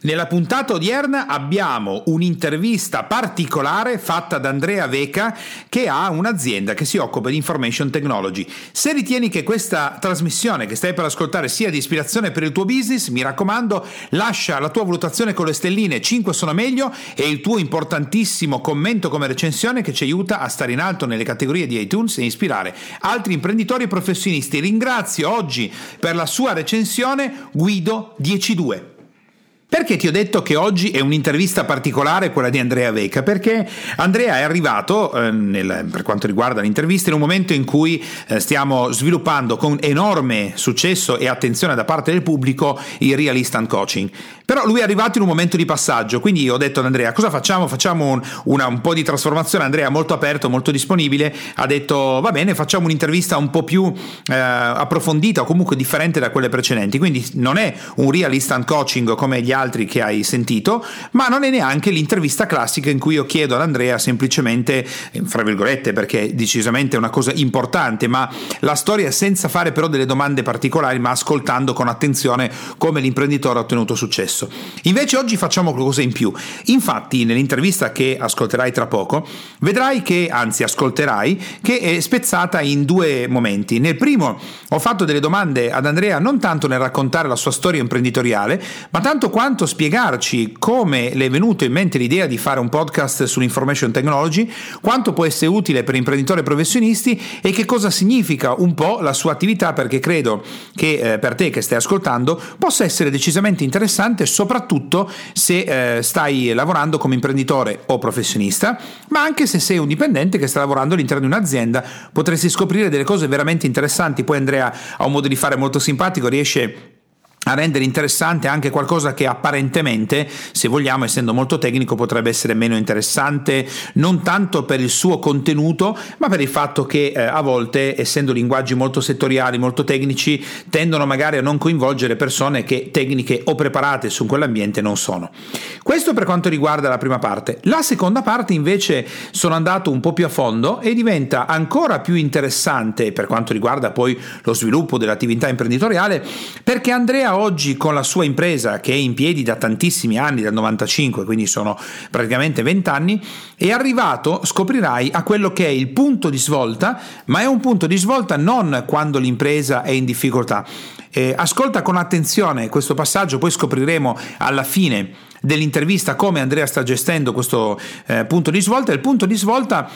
Nella puntata odierna abbiamo un'intervista particolare fatta da Andrea Veca che ha un'azienda che si occupa di information technology. Se ritieni che questa trasmissione che stai per ascoltare sia di ispirazione per il tuo business, mi raccomando, lascia la tua valutazione con le stelline, 5 sono meglio, e il tuo importantissimo commento come recensione che ci aiuta a stare in alto nelle categorie di iTunes e ispirare altri imprenditori e professionisti. Ringrazio oggi per la sua recensione Guido 102. Perché ti ho detto che oggi è un'intervista particolare quella di Andrea Veca? Perché Andrea è arrivato, eh, nel, per quanto riguarda l'intervista, in un momento in cui eh, stiamo sviluppando con enorme successo e attenzione da parte del pubblico il Real Instant Coaching. Però lui è arrivato in un momento di passaggio, quindi ho detto ad Andrea cosa facciamo? Facciamo un, una, un po' di trasformazione. Andrea molto aperto, molto disponibile, ha detto va bene, facciamo un'intervista un po' più eh, approfondita o comunque differente da quelle precedenti. Quindi non è un Real Instant Coaching come gli altri altri che hai sentito, ma non è neanche l'intervista classica in cui io chiedo ad Andrea semplicemente, fra virgolette, perché decisamente è una cosa importante, ma la storia senza fare però delle domande particolari, ma ascoltando con attenzione come l'imprenditore ha ottenuto successo. Invece oggi facciamo qualcosa in più. Infatti, nell'intervista che ascolterai tra poco, vedrai che, anzi ascolterai, che è spezzata in due momenti. Nel primo ho fatto delle domande ad Andrea non tanto nel raccontare la sua storia imprenditoriale, ma tanto quanto intanto spiegarci come le è venuto in mente l'idea di fare un podcast sull'information technology, quanto può essere utile per imprenditori e professionisti e che cosa significa un po' la sua attività perché credo che eh, per te che stai ascoltando possa essere decisamente interessante soprattutto se eh, stai lavorando come imprenditore o professionista, ma anche se sei un dipendente che sta lavorando all'interno di un'azienda potresti scoprire delle cose veramente interessanti. Poi Andrea ha un modo di fare molto simpatico, riesce a rendere interessante anche qualcosa che apparentemente, se vogliamo, essendo molto tecnico, potrebbe essere meno interessante, non tanto per il suo contenuto, ma per il fatto che eh, a volte, essendo linguaggi molto settoriali, molto tecnici, tendono magari a non coinvolgere persone che tecniche o preparate su quell'ambiente non sono. Questo per quanto riguarda la prima parte. La seconda parte invece sono andato un po' più a fondo e diventa ancora più interessante per quanto riguarda poi lo sviluppo dell'attività imprenditoriale, perché Andrea oggi con la sua impresa che è in piedi da tantissimi anni, dal 95, quindi sono praticamente 20 anni, è arrivato, scoprirai, a quello che è il punto di svolta, ma è un punto di svolta non quando l'impresa è in difficoltà. Eh, ascolta con attenzione questo passaggio, poi scopriremo alla fine dell'intervista come Andrea sta gestendo questo eh, punto di svolta. Il punto di svolta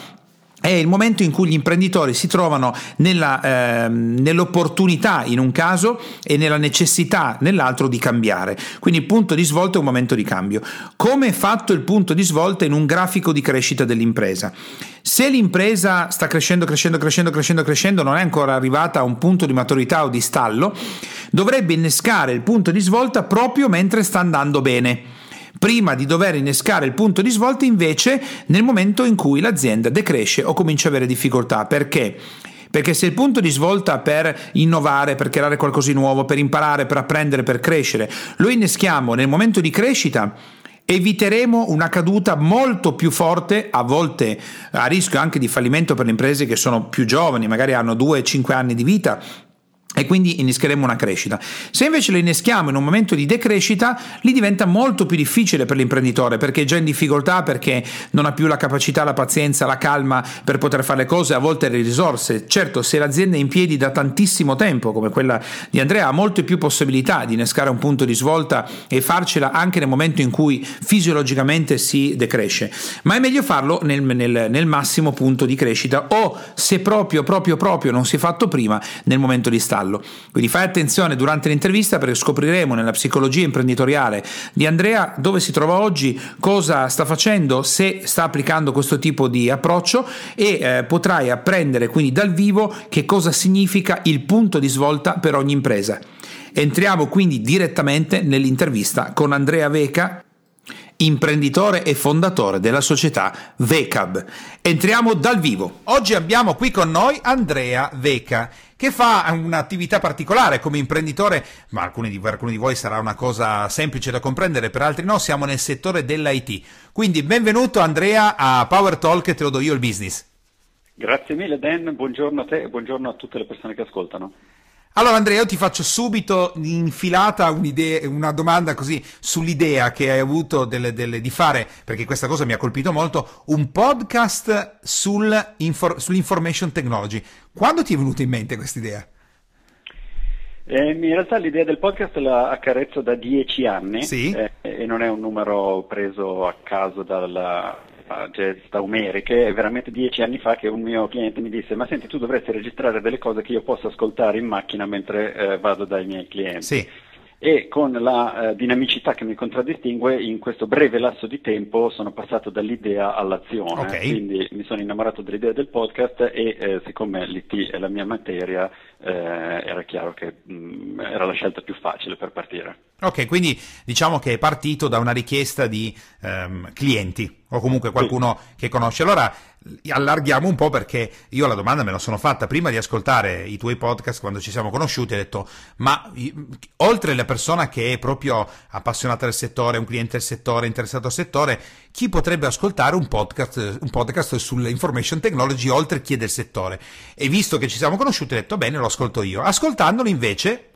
è il momento in cui gli imprenditori si trovano nella, eh, nell'opportunità in un caso e nella necessità nell'altro di cambiare. Quindi il punto di svolta è un momento di cambio. Come è fatto il punto di svolta in un grafico di crescita dell'impresa? Se l'impresa sta crescendo, crescendo, crescendo, crescendo, crescendo, non è ancora arrivata a un punto di maturità o di stallo, dovrebbe innescare il punto di svolta proprio mentre sta andando bene prima di dover innescare il punto di svolta invece nel momento in cui l'azienda decresce o comincia ad avere difficoltà. Perché? Perché se il punto di svolta per innovare, per creare qualcosa di nuovo, per imparare, per apprendere, per crescere, lo inneschiamo nel momento di crescita, eviteremo una caduta molto più forte, a volte a rischio anche di fallimento per le imprese che sono più giovani, magari hanno 2-5 anni di vita, e quindi innescheremo una crescita. Se invece lo inneschiamo in un momento di decrescita, lì diventa molto più difficile per l'imprenditore perché è già in difficoltà, perché non ha più la capacità, la pazienza, la calma per poter fare le cose, a volte le risorse. Certo, se l'azienda è in piedi da tantissimo tempo, come quella di Andrea, ha molte più possibilità di innescare un punto di svolta e farcela anche nel momento in cui fisiologicamente si decresce. Ma è meglio farlo nel, nel, nel massimo punto di crescita o se proprio, proprio, proprio non si è fatto prima, nel momento di stallo. Quindi fai attenzione durante l'intervista perché scopriremo nella psicologia imprenditoriale di Andrea dove si trova oggi, cosa sta facendo, se sta applicando questo tipo di approccio e eh, potrai apprendere quindi dal vivo che cosa significa il punto di svolta per ogni impresa. Entriamo quindi direttamente nell'intervista con Andrea Veca imprenditore e fondatore della società VECAB. Entriamo dal vivo. Oggi abbiamo qui con noi Andrea Veca che fa un'attività particolare come imprenditore, ma alcuni di, per alcuni di voi sarà una cosa semplice da comprendere, per altri no, siamo nel settore dell'IT. Quindi benvenuto Andrea a Power Talk, te lo do io il business. Grazie mille Dan, buongiorno a te e buongiorno a tutte le persone che ascoltano. Allora Andrea, io ti faccio subito in filata una domanda così sull'idea che hai avuto delle, delle, di fare, perché questa cosa mi ha colpito molto, un podcast sul, sull'information technology. Quando ti è venuta in mente questa idea? Eh, in realtà l'idea del podcast la accarezzo da dieci anni sì? eh, e non è un numero preso a caso dalla, gesta umeriche, è veramente dieci anni fa che un mio cliente mi disse ma senti tu dovresti registrare delle cose che io posso ascoltare in macchina mentre eh, vado dai miei clienti. Sì e con la eh, dinamicità che mi contraddistingue in questo breve lasso di tempo sono passato dall'idea all'azione, okay. quindi mi sono innamorato dell'idea del podcast e eh, siccome l'IT è la mia materia eh, era chiaro che mh, mm, era la scelta più facile per partire. Ok, quindi diciamo che è partito da una richiesta di um, clienti o comunque qualcuno sì. che conosce. Allora allarghiamo un po' perché io la domanda me la sono fatta prima di ascoltare i tuoi podcast quando ci siamo conosciuti, ho detto ma oltre alla persona che è proprio appassionata del settore, un cliente del settore, interessato al settore, chi potrebbe ascoltare un podcast, un podcast sull'information technology oltre chi è del settore? E visto che ci siamo conosciuti ho detto bene lo ascolto io. Ascoltandolo invece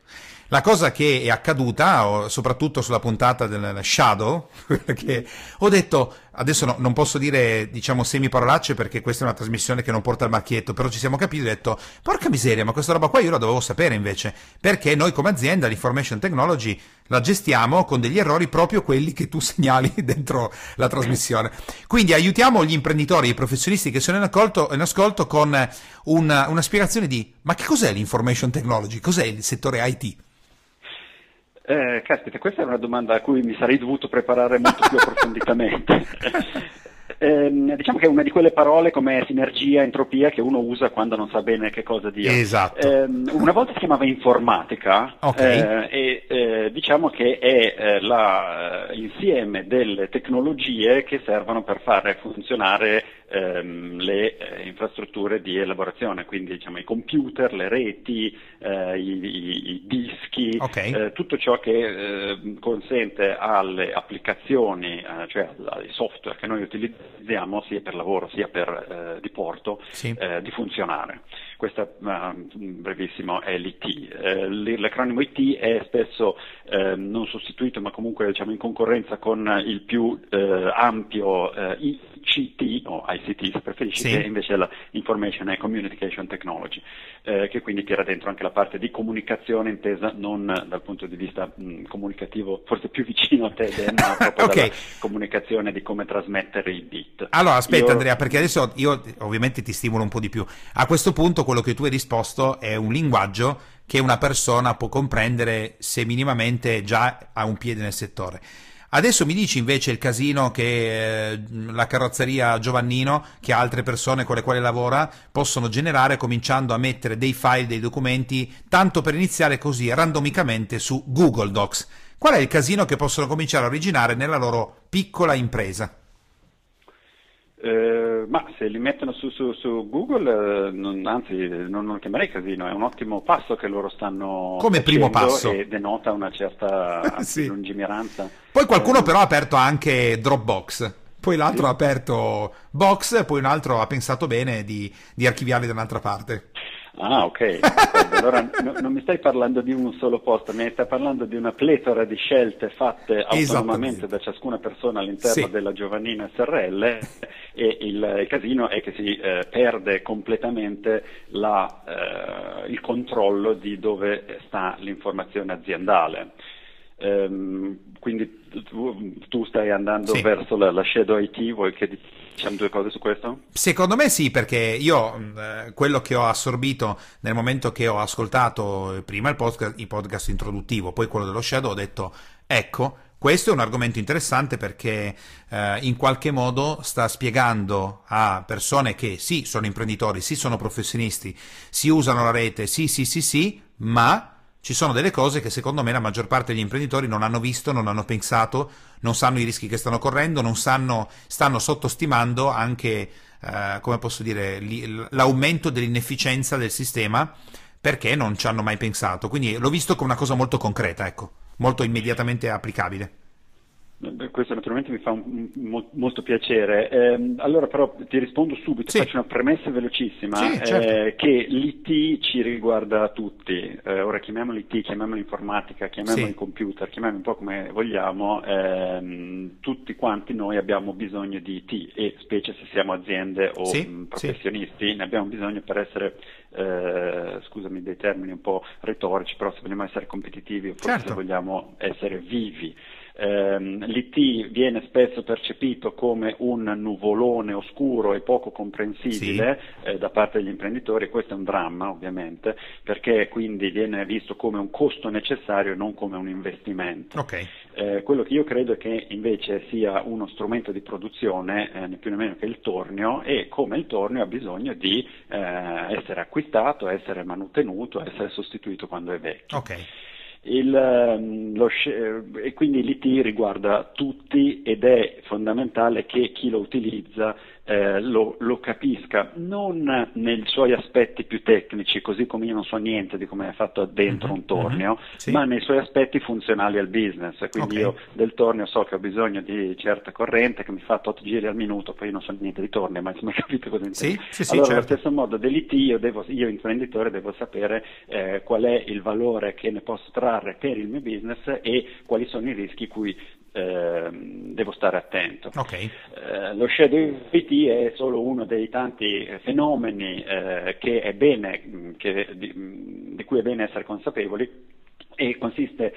la cosa che è accaduta, soprattutto sulla puntata del Shadow, che ho detto, adesso no, non posso dire, diciamo, semiparolacce perché questa è una trasmissione che non porta il marchietto, però ci siamo capiti, ho detto, porca miseria, ma questa roba qua io la dovevo sapere invece, perché noi come azienda, l'information technology, la gestiamo con degli errori proprio quelli che tu segnali dentro la trasmissione. Quindi aiutiamo gli imprenditori, i professionisti che sono in ascolto, in ascolto con una, una spiegazione di, ma che cos'è l'information technology? Cos'è il settore IT? Eh, caspita, questa è una domanda a cui mi sarei dovuto preparare molto più approfonditamente. Eh, diciamo che è una di quelle parole come sinergia, entropia che uno usa quando non sa bene che cosa dire. Esatto. Eh, una volta si chiamava informatica okay. eh, e eh, diciamo che è l'insieme eh, delle tecnologie che servono per fare funzionare ehm, le eh, infrastrutture di elaborazione, quindi diciamo, i computer, le reti, eh, i, i, i, dischi, okay. eh, tutto ciò che eh, consente alle applicazioni, eh, cioè ai software che noi utilizziamo sia per lavoro sia per eh, diporto, sì. di funzionare. Questo brevissimo è l'IT. l'acronimo IT è spesso non sostituito ma comunque diciamo, in concorrenza con il più ampio ICT o ICT se preferisci, sì. che invece è la Information and Communication Technology, eh, che quindi tira dentro anche la parte di comunicazione intesa non dal punto di vista mh, comunicativo, forse più vicino a te, Dan, ma proprio okay. dalla comunicazione di come trasmettere i bit. Allora, aspetta io... Andrea, perché adesso io ovviamente ti stimola un po' di più. A questo punto quello che tu hai risposto è un linguaggio che una persona può comprendere se minimamente già ha un piede nel settore. Adesso mi dici invece il casino che eh, la carrozzeria Giovannino, che altre persone con le quali lavora, possono generare cominciando a mettere dei file, dei documenti, tanto per iniziare così randomicamente su Google Docs. Qual è il casino che possono cominciare a originare nella loro piccola impresa? Eh, ma se li mettono su, su, su Google, eh, non, anzi non, non chiamerei casino, è un ottimo passo che loro stanno come primo passo e denota una certa sì. lungimiranza. Poi qualcuno eh, però ha aperto anche Dropbox. Poi l'altro sì. ha aperto Box, poi un altro ha pensato bene di, di archiviarli da un'altra parte. Ah, ok. allora no, non mi stai parlando di un solo posto, mi stai parlando di una pletora di scelte fatte autonomamente da ciascuna persona all'interno sì. della Giovannina SRL e il, il casino è che si eh, perde completamente la, eh, il controllo di dove sta l'informazione aziendale. Ehm, quindi tu, tu, stai andando sì. verso la, la, shadow IT, vuoi che diciamo due cose su questo? Secondo me sì, perché io eh, quello che ho assorbito nel momento che ho ascoltato prima il podcast, il podcast introduttivo, poi quello dello shadow, ho detto ecco, questo è un argomento interessante perché eh, in qualche modo sta spiegando a persone che sì, sono imprenditori, sì, sono professionisti, si usano la rete, sì, sì, sì, sì, ma ci sono delle cose che secondo me la maggior parte degli imprenditori non hanno visto, non hanno pensato, non sanno i rischi che stanno correndo, non sanno, stanno sottostimando anche, eh, come posso dire, l'aumento dell'inefficienza del sistema perché non ci hanno mai pensato. Quindi l'ho visto come una cosa molto concreta, ecco, molto immediatamente applicabile. Questo naturalmente mi fa un, molto piacere. Eh, allora però ti rispondo subito, sì. faccio una premessa velocissima, sì, certo. eh, che l'IT ci riguarda tutti, eh, ora chiamiamolo IT, chiamiamolo informatica, chiamiamolo sì. computer, chiamiamolo un po' come vogliamo, ehm, tutti quanti noi abbiamo bisogno di IT e specie se siamo aziende o mh, professionisti, ne abbiamo bisogno per essere, eh, scusami dei termini un po' retorici, però se vogliamo essere competitivi o forse certo. se vogliamo essere vivi. Ehm, L'IT viene spesso percepito come un nuvolone oscuro e poco comprensibile sì. eh, da parte degli imprenditori questo è un dramma ovviamente perché quindi viene visto come un costo necessario e non come un investimento. Okay. Eh, quello che io credo è che invece sia uno strumento di produzione eh, né più né meno che il tornio e come il tornio ha bisogno di eh, essere acquistato, essere manutenuto, essere sostituito quando è vecchio. Okay. Il, ehm, lo, e quindi l'IT riguarda tutti ed è fondamentale che chi lo utilizza eh, lo, lo, capisca, non nei suoi aspetti più tecnici, così come io non so niente di come è fatto dentro mm-hmm, un torneo, mm-hmm, sì. ma nei suoi aspetti funzionali al business. Quindi okay. io del torneo so che ho bisogno di certa corrente che mi fa 8 giri al minuto, poi io non so niente di torneo, ma insomma capite cosa intendo. Sì, sì, allora, certo. allo stesso modo dell'IT io, devo, io imprenditore devo sapere eh, qual è il valore che ne posso trarre per il mio business e quali sono i rischi cui eh, devo stare attento. Okay. Eh, lo shadow IT è solo uno dei tanti fenomeni eh, bene, che, di, di, cui è bene essere consapevoli e consiste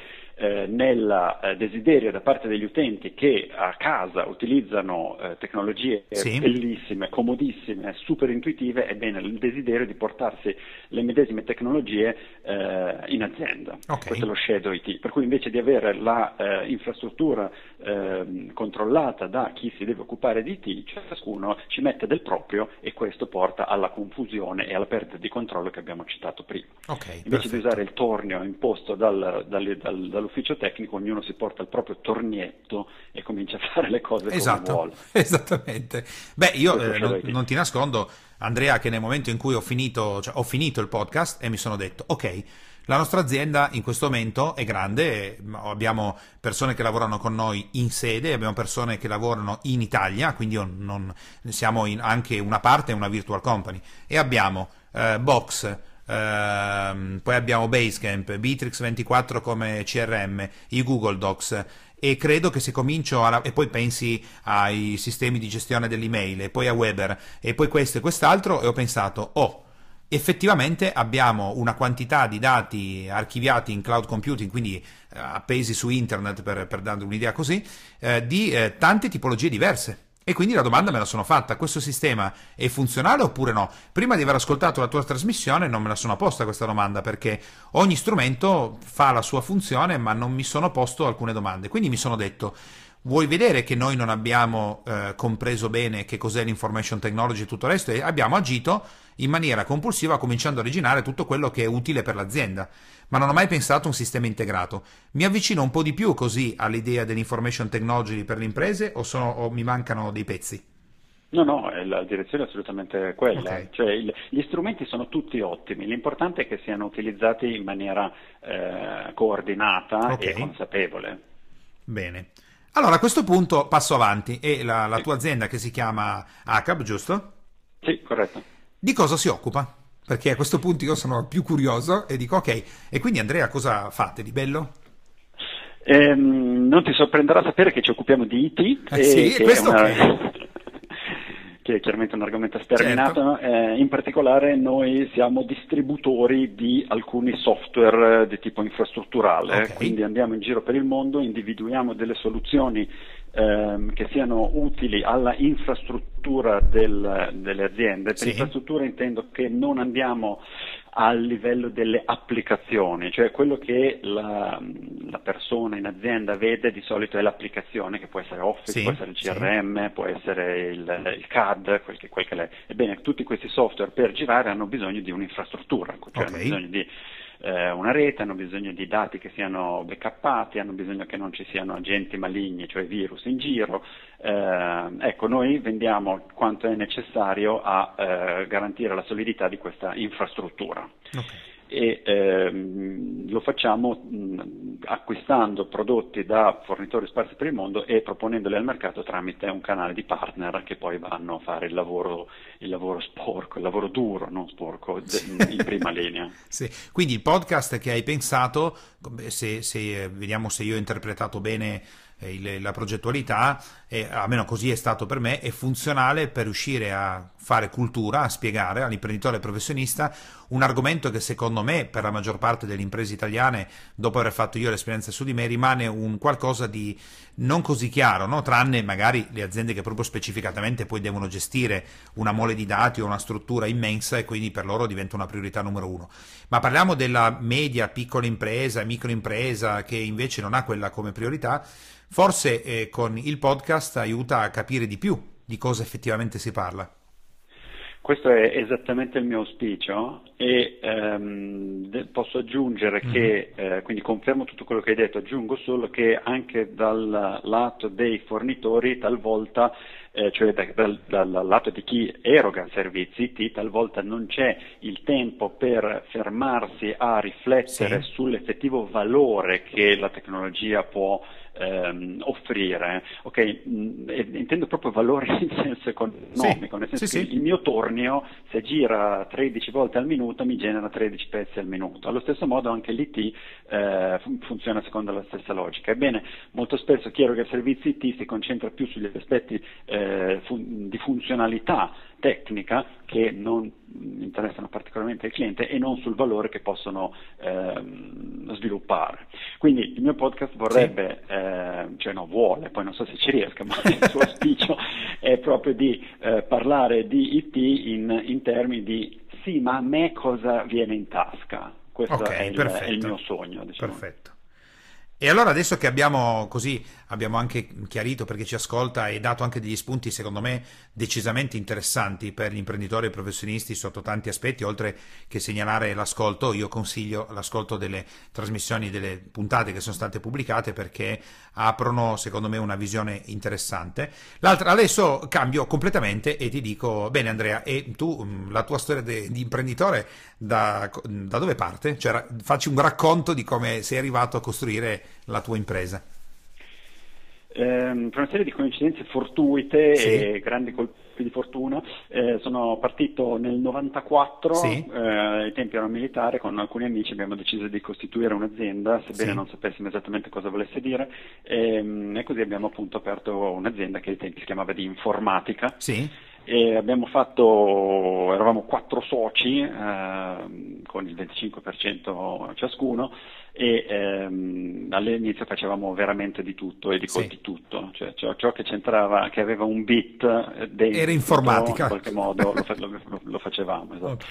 nel eh, desiderio da parte degli utenti che a casa utilizzano eh, tecnologie sì. bellissime, comodissime, super intuitive, ebbene il desiderio di portarsi le medesime tecnologie eh, in azienda. Okay. Questo è lo shadow IT, per cui invece di avere l'infrastruttura eh, ehm, controllata da chi si deve occupare di IT, ciascuno ci mette del proprio e questo porta alla confusione e alla perdita di controllo che abbiamo citato prima. Okay, invece perfetto. di usare il tornio imposto dal, dal, dal dall'ufficio tecnico ognuno si porta il proprio tornietto e comincia a fare le cose esatto, come vuole. Esattamente. Beh, io eh, non, non, ti nascondo, Andrea, che nel momento in cui ho finito, cioè, ho finito il podcast e mi sono detto, ok, la nostra azienda in questo momento è grande, abbiamo persone che lavorano con noi in sede, abbiamo persone che lavorano in Italia, quindi non, siamo anche una parte una virtual company. E abbiamo eh, Box, Uh, poi abbiamo Basecamp, Bitrix24 come CRM, i Google Docs e credo che se comincio a, e poi pensi ai sistemi di gestione dell'email e poi a Weber e poi questo e quest'altro e ho pensato oh effettivamente abbiamo una quantità di dati archiviati in cloud computing, quindi eh, appesi su internet per, per dare un'idea così, eh, di eh, tante tipologie diverse. E quindi la domanda me la sono fatta, questo sistema è funzionale oppure no? Prima di aver ascoltato la tua trasmissione non me la sono posta questa domanda perché ogni strumento fa la sua funzione ma non mi sono posto alcune domande. Quindi mi sono detto, vuoi vedere che noi non abbiamo eh, compreso bene che cos'è l'information technology e tutto il resto e abbiamo agito in maniera compulsiva cominciando a originare tutto quello che è utile per l'azienda ma non ho mai pensato a un sistema integrato. Mi avvicino un po' di più così all'idea dell'information technology per le imprese o, sono, o mi mancano dei pezzi? No, no, la direzione è assolutamente quella. Okay. Cioè, il, gli strumenti sono tutti ottimi, l'importante è che siano utilizzati in maniera eh, coordinata okay. e consapevole. Bene. Allora a questo punto passo avanti e la, la sì. tua azienda che si chiama ACAB, giusto? Sì, corretto. Di cosa si occupa? perché a questo punto io sono più curioso e dico ok, e quindi Andrea cosa fate di bello? Ehm, non ti sorprenderà sapere che ci occupiamo di IT. Eh sì, questo una... okay. che è chiaramente un argomento sterminato, certo. eh, in particolare noi siamo distributori di alcuni software di tipo infrastrutturale, okay. quindi andiamo in giro per il mondo, individuiamo delle soluzioni ehm, che siano utili alla infrastruttura del, delle aziende. Per sì. infrastruttura intendo che non andiamo al livello delle applicazioni, cioè quello che la, la, persona in azienda vede di solito è l'applicazione, che può essere Office, sì, può essere il CRM, sì. può essere il, il CAD, quel che, quel che. Ebbene, tutti questi software per girare hanno bisogno di un'infrastruttura, cioè okay. hanno bisogno di eh, una rete, hanno bisogno di dati che siano backuppati, hanno bisogno che non ci siano agenti maligni, cioè virus in giro. Eh, ecco, noi vendiamo quanto è necessario a eh, garantire la solidità di questa infrastruttura. Okay e ehm, lo facciamo mh, acquistando prodotti da fornitori sparsi per il mondo e proponendoli al mercato tramite un canale di partner che poi vanno a fare il lavoro, il lavoro sporco, il lavoro duro, non sporco, de- in prima linea. Sì. Quindi il podcast che hai pensato, se, se, vediamo se io ho interpretato bene eh, il, la progettualità, e almeno così è stato per me, è funzionale per riuscire a fare cultura, a spiegare all'imprenditore professionista un argomento che secondo me per la maggior parte delle imprese italiane, dopo aver fatto io l'esperienza su di me, rimane un qualcosa di non così chiaro, no? tranne magari le aziende che proprio specificatamente poi devono gestire una mole di dati o una struttura immensa e quindi per loro diventa una priorità numero uno. Ma parliamo della media, piccola impresa, microimpresa che invece non ha quella come priorità, forse eh, con il podcast aiuta a capire di più di cosa effettivamente si parla. Questo è esattamente il mio auspicio e ehm, posso aggiungere mm-hmm. che, eh, quindi confermo tutto quello che hai detto, aggiungo solo che anche dal lato dei fornitori talvolta, eh, cioè da, dal, dal, lato di chi eroga servizi IT, talvolta non c'è il tempo per fermarsi a riflettere sì. sull'effettivo valore che la tecnologia può ehm, offrire, ok? Mm, intendo proprio valore in senso economico, sì, nel senso sì, che sì. il mio tornio se gira 13 volte al minuto mi genera 13 pezzi al minuto. Allo stesso modo anche l'IT eh, funziona secondo la stessa logica. Ebbene, molto spesso chi eroga servizi IT si concentra più sugli aspetti eh, fun- di funzionalità tecnica che non interessano particolarmente il cliente e non sul valore che possono ehm, sviluppare. Quindi il mio podcast vorrebbe, sì. eh, cioè no, vuole, poi non so se ci riesca, ma il suo auspicio è proprio di eh, parlare di IT in, in, termini di sì, ma a me cosa viene in tasca? Questo okay, è, il, è, il, mio sogno. Diciamo. Perfetto. E allora adesso che abbiamo così abbiamo anche chiarito perché ci ascolta e dato anche degli spunti secondo me decisamente interessanti per gli imprenditori e professionisti sotto tanti aspetti, oltre che segnalare l'ascolto, io consiglio l'ascolto delle trasmissioni, delle puntate che sono state pubblicate perché aprono secondo me una visione interessante. L'altra, adesso cambio completamente e ti dico, bene Andrea, e tu mm, la tua storia de, di imprenditore da, da dove parte? Cioè, facci un racconto di come sei arrivato a costruire la tua impresa. Eh, per una serie di coincidenze fortuite sì. e grandi colpi di fortuna, eh, sono partito nel 94, sì. eh, ai tempi ero militare, con alcuni amici abbiamo deciso di costituire un'azienda, sebbene sì. non sapessimo esattamente cosa volesse dire, e, ehm, e, così abbiamo appunto aperto un'azienda che ai tempi si chiamava di informatica. Sì e abbiamo fatto, eravamo quattro soci eh, con il 25% ciascuno e ehm, all'inizio facevamo veramente di tutto e di, sì. di tutto, cioè ciò, ciò, che c'entrava, che aveva un bit dentro, era informatica, in qualche modo lo, lo, lo facevamo. Esatto. Okay.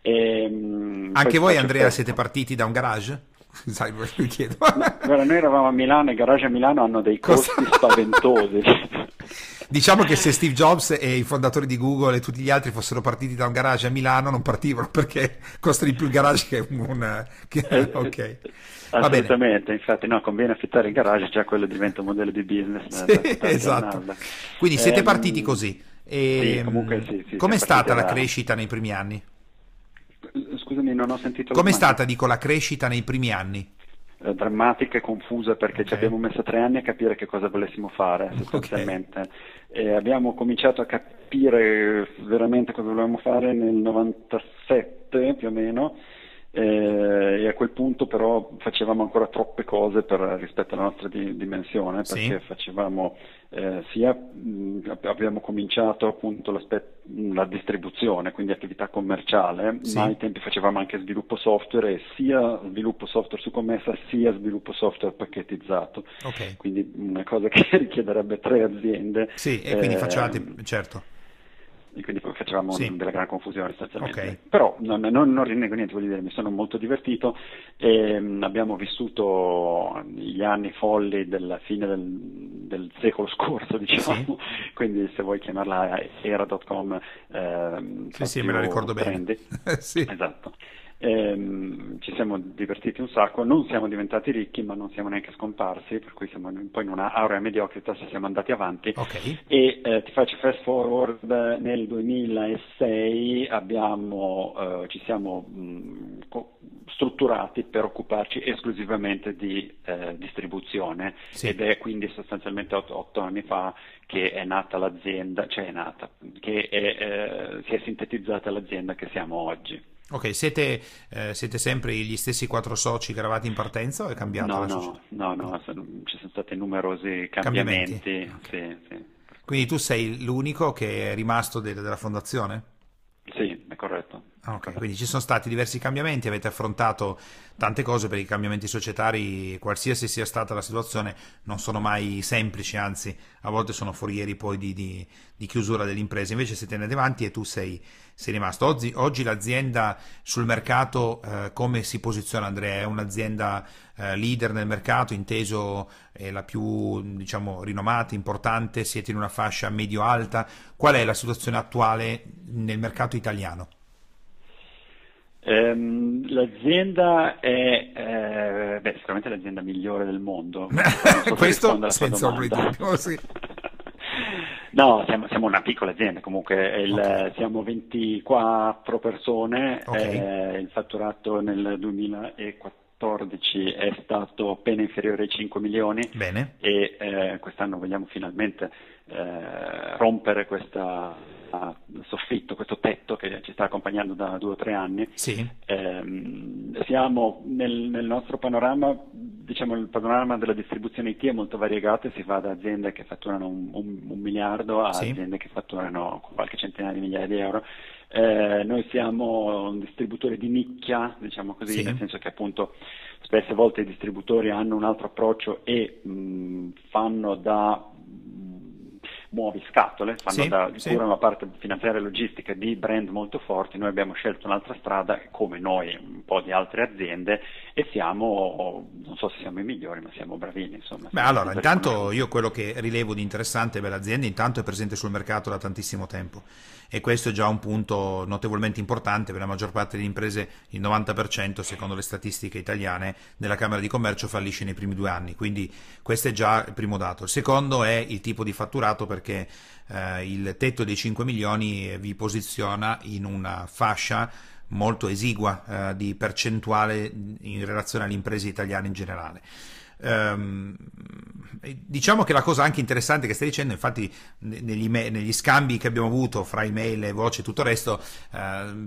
E, ehm, Anche voi Andrea siete partiti da un garage? Sai, chiedo. No, guarda, noi eravamo a Milano, i garage a Milano hanno dei costi Cosa? spaventosi. Diciamo che se Steve Jobs e i fondatori di Google e tutti gli altri fossero partiti da un garage a Milano non partivano perché costa di più il garage che un... Che... Eh, ok. Assolutamente, infatti no, conviene affittare il garage, già quello diventa un modello di business. Sì, esatto. Quindi siete ehm, partiti così. E, sì, ehm, comunque sì, sì Com'è stata la da... crescita nei primi anni? Scusami, non ho sentito. Com'è stata, dico, la crescita nei primi anni? Eh, drammatica e confusa perché okay. ci abbiamo messo tre anni a capire che cosa volessimo fare sostanzialmente. Okay. E abbiamo cominciato a capire veramente cosa volevamo fare nel 97 più o meno eh, e a quel punto però facevamo ancora troppe cose per, rispetto alla nostra di, dimensione perché sì. facevamo eh, sia mh, abbiamo cominciato appunto la distribuzione quindi attività commerciale sì. ma ai tempi facevamo anche sviluppo software e sia sviluppo software su commessa sia sviluppo software pacchettizzato okay. quindi una cosa che richiederebbe tre aziende sì e quindi eh, facevate certo e quindi poi facevamo sì. della gran confusione sostanzialmente. Okay. Però non, non, non, rinnego niente, voglio dire, mi sono molto divertito e mh, mm, abbiamo vissuto gli anni folli della fine del, del secolo scorso, diciamo, sì. quindi se vuoi chiamarla era.com eh, sì, sì, me lo ricordo trendy. bene. sì. Esatto. Ehm, ci siamo divertiti un sacco, non siamo diventati ricchi ma non siamo neanche scomparsi, per cui siamo un po' in una aurea mediocrita se siamo andati avanti. Okay. E eh, ti faccio fast forward, nel 2006 abbiamo, eh, ci siamo mh, strutturati per occuparci esclusivamente di eh, distribuzione sì. ed è quindi sostanzialmente otto, otto, anni fa che è nata l'azienda, cioè è nata, che è, eh, si è sintetizzata l'azienda che siamo oggi. Ok, siete, eh, siete, sempre gli stessi quattro soci che eravate in partenza o è cambiato? No, no, no, no, ci sono stati numerosi cambiamenti. cambiamenti. Okay. Sì, sì. Quindi tu sei l'unico che è rimasto de- della fondazione? Ah, ok, quindi ci sono stati diversi cambiamenti, avete affrontato tante cose per i cambiamenti societari, qualsiasi sia stata la situazione, non sono mai semplici, anzi a volte sono forieri poi di, di, di chiusura delle imprese, invece siete andati avanti e tu sei, sei rimasto. Oggi, oggi, l'azienda sul mercato eh, come si posiziona Andrea? È un'azienda eh, leader nel mercato, inteso è la più diciamo, rinomata, importante, siete in una fascia medio-alta, qual è la situazione attuale nel mercato italiano? Ehm, l'azienda è eh, beh, sicuramente l'azienda migliore del mondo. So Questo senza ombra di dubbio, sì. No, siamo, siamo, una piccola azienda, comunque il, okay. siamo 24 persone, okay. eh, il fatturato nel 2014 è stato appena inferiore ai 5 milioni Bene. e eh, quest'anno vogliamo finalmente eh, rompere questa soffitto, questo tetto che ci sta accompagnando da due o tre anni. Sì. Eh, siamo nel, nel, nostro panorama, diciamo il panorama della distribuzione IT è molto variegato, si va da aziende che fatturano un, un, un miliardo a sì. aziende che fatturano qualche centinaia di migliaia di euro. Eh, noi siamo un distributore di nicchia, diciamo così, sì. nel senso che appunto spesse volte i distributori hanno un altro approccio e mh, fanno da muovi scatole, fanno sì, da, sì. curano la parte finanziaria e logistica di brand molto forti, noi abbiamo scelto un'altra strada come noi, un po' di altre aziende e siamo, non so se siamo i migliori, ma siamo bravini. Insomma, Beh, allora, intanto io quello che rilevo di interessante per l'azienda intanto è presente sul mercato da tantissimo tempo e questo è già un punto notevolmente importante per la maggior parte delle imprese, il 90% secondo le statistiche italiane della Camera di Commercio fallisce nei primi due anni, quindi questo è già il primo dato. Il secondo è il tipo di fatturato perché eh, il tetto dei 5 milioni vi posiziona in una fascia molto esigua eh, di percentuale in relazione alle imprese italiane in generale. Um, diciamo che la cosa anche interessante che stai dicendo, infatti, negli, negli scambi che abbiamo avuto fra email e voce e tutto il resto, uh,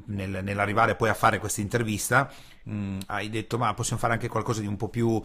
nel, nell'arrivare poi a fare questa intervista, um, hai detto: Ma possiamo fare anche qualcosa di un po' più, uh,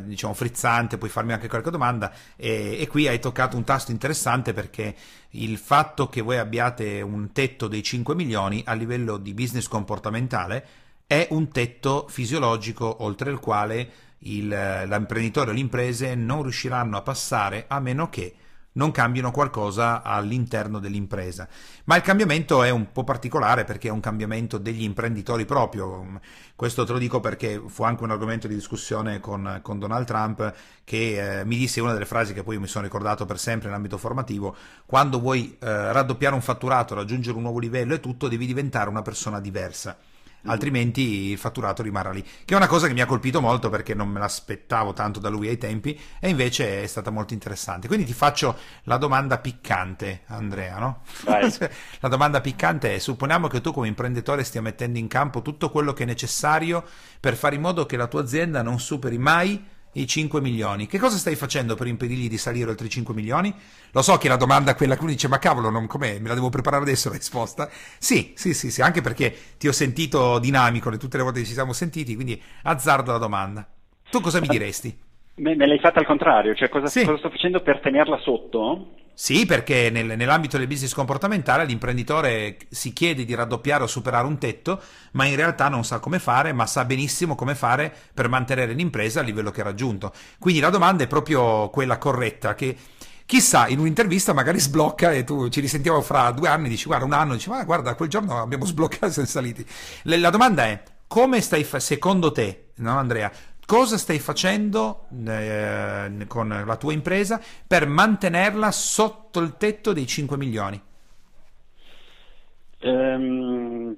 diciamo, frizzante, puoi farmi anche qualche domanda. E, e qui hai toccato un tasto interessante perché il fatto che voi abbiate un tetto dei 5 milioni a livello di business comportamentale è un tetto fisiologico oltre il quale il, l'imprenditore o le imprese non riusciranno a passare a meno che non cambino qualcosa all'interno dell'impresa. Ma il cambiamento è un po' particolare perché è un cambiamento degli imprenditori proprio. Questo te lo dico perché fu anche un argomento di discussione con, con Donald Trump che eh, mi disse una delle frasi che poi mi sono ricordato per sempre in ambito formativo, quando vuoi eh, raddoppiare un fatturato, raggiungere un nuovo livello e tutto, devi diventare una persona diversa altrimenti il fatturato rimarrà lì. Che è una cosa che mi ha colpito molto perché non me l'aspettavo tanto da lui ai tempi e invece è stata molto interessante. Quindi ti faccio la domanda piccante, Andrea, no? la domanda piccante è: supponiamo che tu come imprenditore stia mettendo in campo tutto quello che è necessario per fare in modo che la tua azienda non superi mai i 5 milioni. Che cosa stai facendo per impedirgli di salire oltre i 5 milioni? Lo so che la domanda è quella che uno dice, ma cavolo, non, com'è? Me la devo preparare adesso la risposta? Sì, sì, sì, sì, anche perché ti ho sentito dinamico tutte le volte che ci siamo sentiti, quindi azzardo la domanda. Tu cosa mi diresti? Me, me l'hai fatta al contrario, cioè cosa, sì. cosa sto facendo per tenerla sotto? Sì, perché nel, nell'ambito del business comportamentale l'imprenditore si chiede di raddoppiare o superare un tetto, ma in realtà non sa come fare, ma sa benissimo come fare per mantenere l'impresa a livello che ha raggiunto. Quindi la domanda è proprio quella corretta, che chissà, in un'intervista magari sblocca e tu ci risentiamo fra due anni, dici guarda un anno, dici ma guarda quel giorno abbiamo sbloccato e siamo saliti. La domanda è, come stai, fa- secondo te, no Andrea, cosa stai facendo eh, con la tua impresa per mantenerla sotto il tetto dei 5 milioni? Um,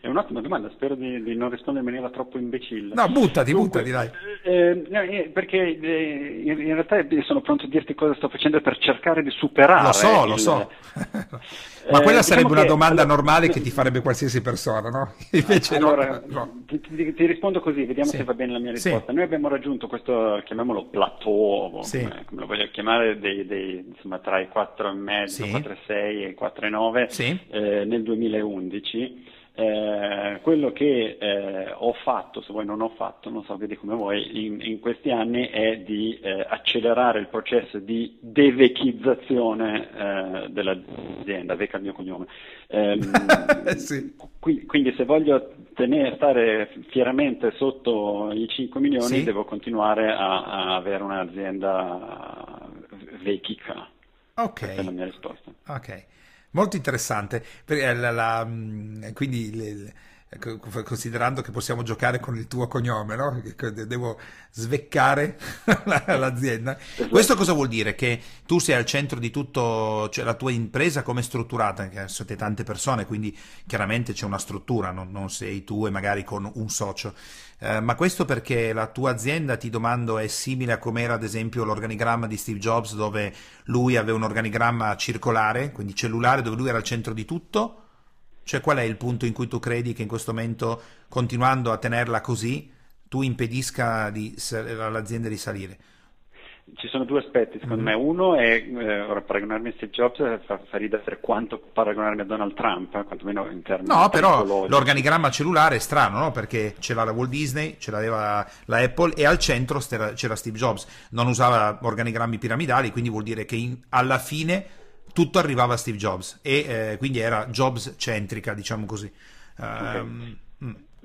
è un'ottima domanda, spero di, di, non rispondere in maniera troppo imbecille. No, buttati, Dunque, buttati, dai. Eh, eh, perché eh, in, realtà sono pronto a dirti cosa sto facendo per cercare di superare. Lo so, il, lo so. Ma quella eh, sarebbe diciamo una domanda allora, normale che ti farebbe qualsiasi persona, no? Invece allora, no, no. Ti, ti, ti, rispondo così, vediamo sì. se va bene la mia risposta. Sì. Noi abbiamo raggiunto questo, chiamiamolo plateau, sì. come, come, lo voglio chiamare, dei, dei, insomma, tra i 4,5, sì. 4,6 e i 4,9 sì. eh, nel 2011 eh, quello che eh, ho fatto, se vuoi non ho fatto, non so, vedi come vuoi, in, in questi anni è di eh, accelerare il processo di devechizzazione eh, dell'azienda, vecchia il mio cognome. Ehm, sì. qui, quindi se voglio tenere, stare fieramente sotto i 5 milioni sì. devo continuare a, a avere un'azienda vechica. Ok. Questa è la mia risposta. Ok. Molto interessante, la, la, mm, quindi le, considerando che possiamo giocare con il tuo cognome, no? devo sveccare l'azienda. Questo cosa vuol dire? Che tu sei al centro di tutto, cioè la tua impresa come è strutturata? Che siete tante persone, quindi chiaramente c'è una struttura, non, non sei tu e magari con un socio. Eh, ma questo perché la tua azienda, ti domando, è simile a com'era ad esempio l'organigramma di Steve Jobs, dove lui aveva un organigramma circolare, quindi cellulare, dove lui era al centro di tutto? Cioè qual è il punto in cui tu credi che in questo momento, continuando a tenerla così, tu impedisca di, all'azienda di salire? Ci sono due aspetti, secondo mm-hmm. me. Uno è, eh, ora paragonarmi a Steve Jobs fa, fa ridere quanto paragonarmi a Donald Trump, eh, quantomeno in termini No, però l'organigramma cellulare è strano, no? Perché c'era la Walt Disney, ce l'aveva la Apple e al centro c'era Steve Jobs. Non usava organigrammi piramidali, quindi vuol dire che in, alla fine tutto arrivava a Steve Jobs e eh, quindi era Jobs centrica, diciamo così. Okay. Um,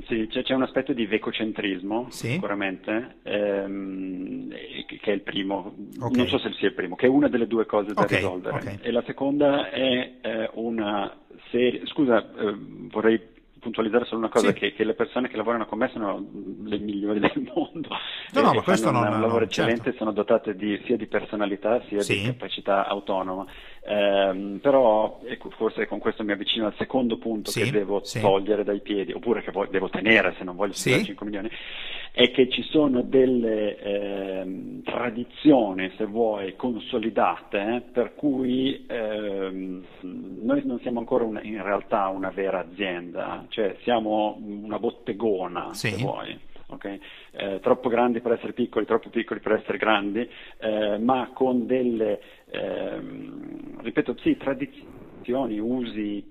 sì, c'è, c'è, un aspetto di vecocentrismo, sì. sicuramente, ehm, che è il primo, okay. non so se sia il primo, che è una delle due cose da okay. risolvere. E la seconda è eh, una serie, scusa, eh, vorrei puntualizzare solo una cosa, sì. che, che, le persone che lavorano con me sono le migliori del mondo. No, no, ma questo non è un lavoro no, eccellente, certo. sono dotate di, sia di personalità sia sì. di capacità autonoma. Eh, però ecco, forse con questo mi avvicino al secondo punto sì, che devo sì. togliere dai piedi, oppure che voglio, devo tenere se non voglio sì. 5 milioni, è che ci sono delle eh, tradizioni, se vuoi, consolidate, eh, per cui ehm, noi non siamo ancora una, in realtà una vera azienda, cioè siamo una bottegona, se vuoi. Okay? Eh, troppo grandi per essere piccoli, troppo piccoli per essere grandi, eh, ma con delle, ehm, ripeto, sì, tradizioni, usi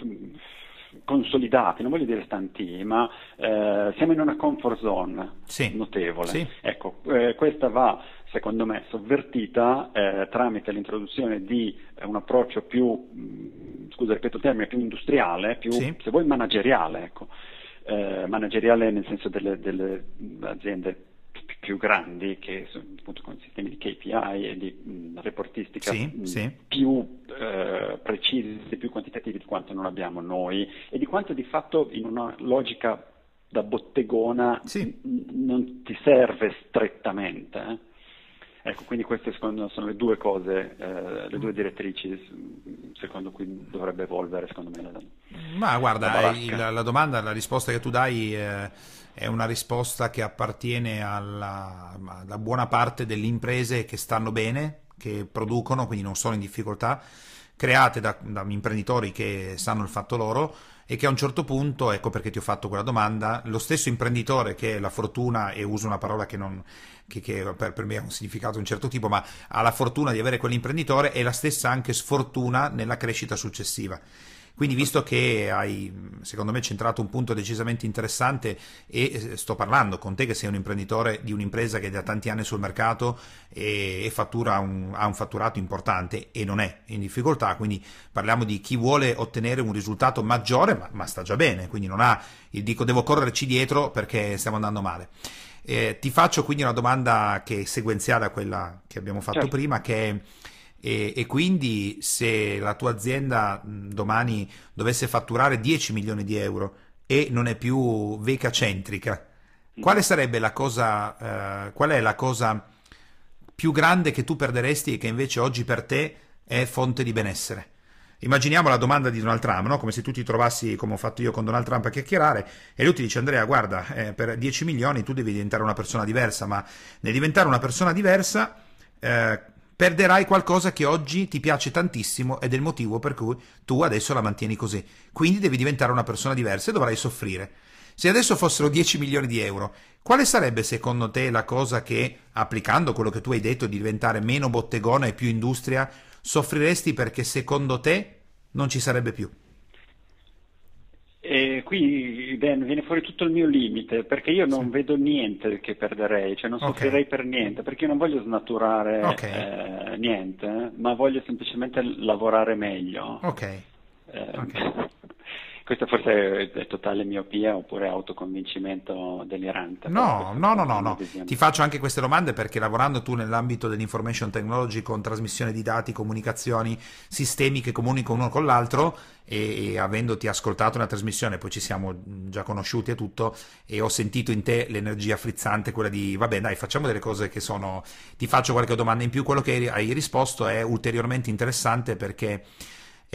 consolidati, non voglio dire stanti, ma eh, siamo in una comfort zone sì. notevole. Sì. Ecco, eh, questa va, secondo me, sovvertita eh, tramite l'introduzione di un approccio più, mh, scusa, ripeto il termine, più industriale, più, sì. se vuoi, manageriale. Ecco eh, manageriale nel senso delle, delle aziende più grandi che sono appunto con sistemi di KPI e di mh, reportistica sì, mh, sì. più eh, precisi, più quantitativi di quanto non abbiamo noi e di quanto di fatto in una logica da bottegona sì. n- non ti serve strettamente. Eh? Ecco, quindi queste secondo me sono le due cose, eh, le due direttrici secondo cui dovrebbe evolvere secondo me la, Ma guarda, la, la, la domanda, la risposta che tu dai eh, è una risposta che appartiene alla, alla, buona parte delle imprese che stanno bene, che producono, quindi non sono in difficoltà, create da, da imprenditori che sanno il fatto loro e che a un certo punto, ecco perché ti ho fatto quella domanda, lo stesso imprenditore che la fortuna, e uso una parola che, non, che, che per, per, me ha un significato di un certo tipo, ma ha la fortuna di avere quell'imprenditore, è la stessa anche sfortuna nella crescita successiva. Quindi visto che hai, secondo me, centrato un punto decisamente interessante e eh, sto parlando con te che sei un imprenditore di un'impresa che è da tanti anni sul mercato e, e fattura un, ha un fatturato importante e non è in difficoltà, quindi parliamo di chi vuole ottenere un risultato maggiore ma, ma sta già bene, quindi non ha il dico devo correrci dietro perché stiamo andando male. Eh, ti faccio quindi una domanda che è sequenziale a quella che abbiamo fatto certo. prima, che è e, e, quindi se la tua azienda domani dovesse fatturare 10 milioni di euro e non è più veca centrica, quale sarebbe la cosa, eh, qual è la cosa più grande che tu perderesti e che invece oggi per te è fonte di benessere? Immaginiamo la domanda di Donald Trump, no? come se tu ti trovassi, come ho fatto io con Donald Trump, a chiacchierare e lui ti dice Andrea, guarda, eh, per 10 milioni tu devi diventare una persona diversa, ma nel diventare una persona diversa eh, perderai qualcosa che oggi ti piace tantissimo ed è il motivo per cui tu adesso la mantieni così. Quindi devi diventare una persona diversa e dovrai soffrire. Se adesso fossero 10 milioni di euro, quale sarebbe secondo te la cosa che, applicando quello che tu hai detto di diventare meno bottegona e più industria, soffriresti perché secondo te non ci sarebbe più? E qui Ben, viene fuori tutto il mio limite perché io non sì. vedo niente che perderei, cioè non soffrirei okay. per niente perché io non voglio snaturare okay. eh, niente, ma voglio semplicemente lavorare meglio. Ok. Eh, okay. Questa forse è totale miopia oppure autoconvincimento delirante. No, no, no, no, no. Ti faccio anche queste domande perché lavorando tu nell'ambito dell'information technology con trasmissione di dati, comunicazioni, sistemi che comunicano uno con l'altro e, e avendoti ascoltato una trasmissione, poi ci siamo già conosciuti e tutto e ho sentito in te l'energia frizzante, quella di vabbè dai facciamo delle cose che sono... Ti faccio qualche domanda in più, quello che hai risposto è ulteriormente interessante perché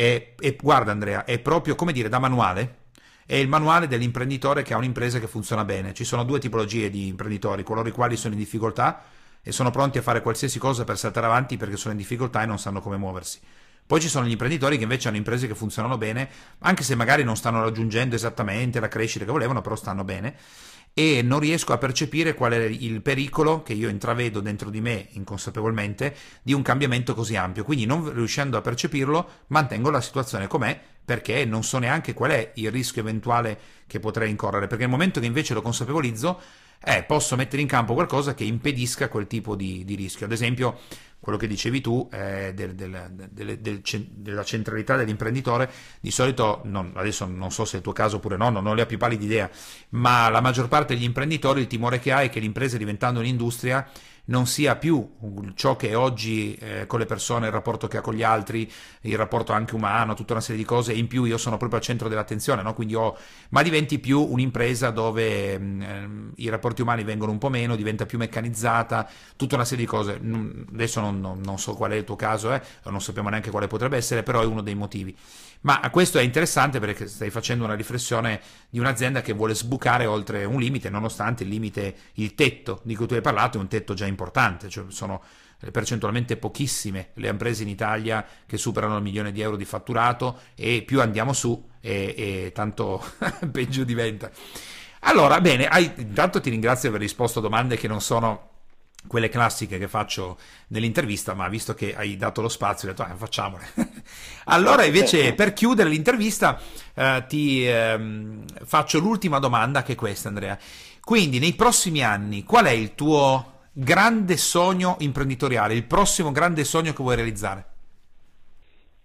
è, è, guarda Andrea, è proprio come dire da manuale. È il manuale dell'imprenditore che ha un'impresa che funziona bene. Ci sono due tipologie di imprenditori, coloro i quali sono in difficoltà e sono pronti a fare qualsiasi cosa per saltare avanti perché sono in difficoltà e non sanno come muoversi. Poi ci sono gli imprenditori che invece hanno imprese che funzionano bene, anche se magari non stanno raggiungendo esattamente la crescita che volevano, però stanno bene e non riesco a percepire qual è il pericolo che io intravedo dentro di me inconsapevolmente di un cambiamento così ampio. Quindi non riuscendo a percepirlo, mantengo la situazione com'è perché non so neanche qual è il rischio eventuale che potrei incorrere, perché nel momento che invece lo consapevolizzo, eh, posso mettere in campo qualcosa che impedisca quel tipo di, di rischio. Ad esempio, quello che dicevi tu eh, del, del, del, della centralità dell'imprenditore, di solito, non, adesso non so se è il tuo caso oppure no, non ho la più pallida idea, ma la maggior parte degli imprenditori il timore che ha è che l'impresa diventando un'industria non sia più ciò che oggi eh, con le persone, il rapporto che ha con gli altri, il rapporto anche umano, tutta una serie di cose, in più io sono proprio al centro dell'attenzione, no? Quindi ho, ma diventi più un'impresa dove mh, ehm, i rapporti umani vengono un po' meno, diventa più meccanizzata, tutta una serie di cose. Adesso non, non, non so qual è il tuo caso, eh, non sappiamo neanche quale potrebbe essere, però è uno dei motivi. Ma questo è interessante perché stai facendo una riflessione di un'azienda che vuole sbucare oltre un limite, nonostante il limite, il tetto di cui tu hai parlato è un tetto già importante, cioè sono percentualmente pochissime le imprese in Italia che superano il milione di euro di fatturato e più andiamo su e, e tanto peggio diventa. Allora, bene, hai, intanto ti ringrazio per aver risposto a domande che non sono quelle classiche che faccio nell'intervista, ma visto che hai dato lo spazio, ho detto, ah, facciamole. allora, invece, per chiudere l'intervista, eh, ti eh, faccio l'ultima domanda, che è questa, Andrea. Quindi, nei prossimi anni, qual è il tuo grande sogno imprenditoriale, il prossimo grande sogno che vuoi realizzare?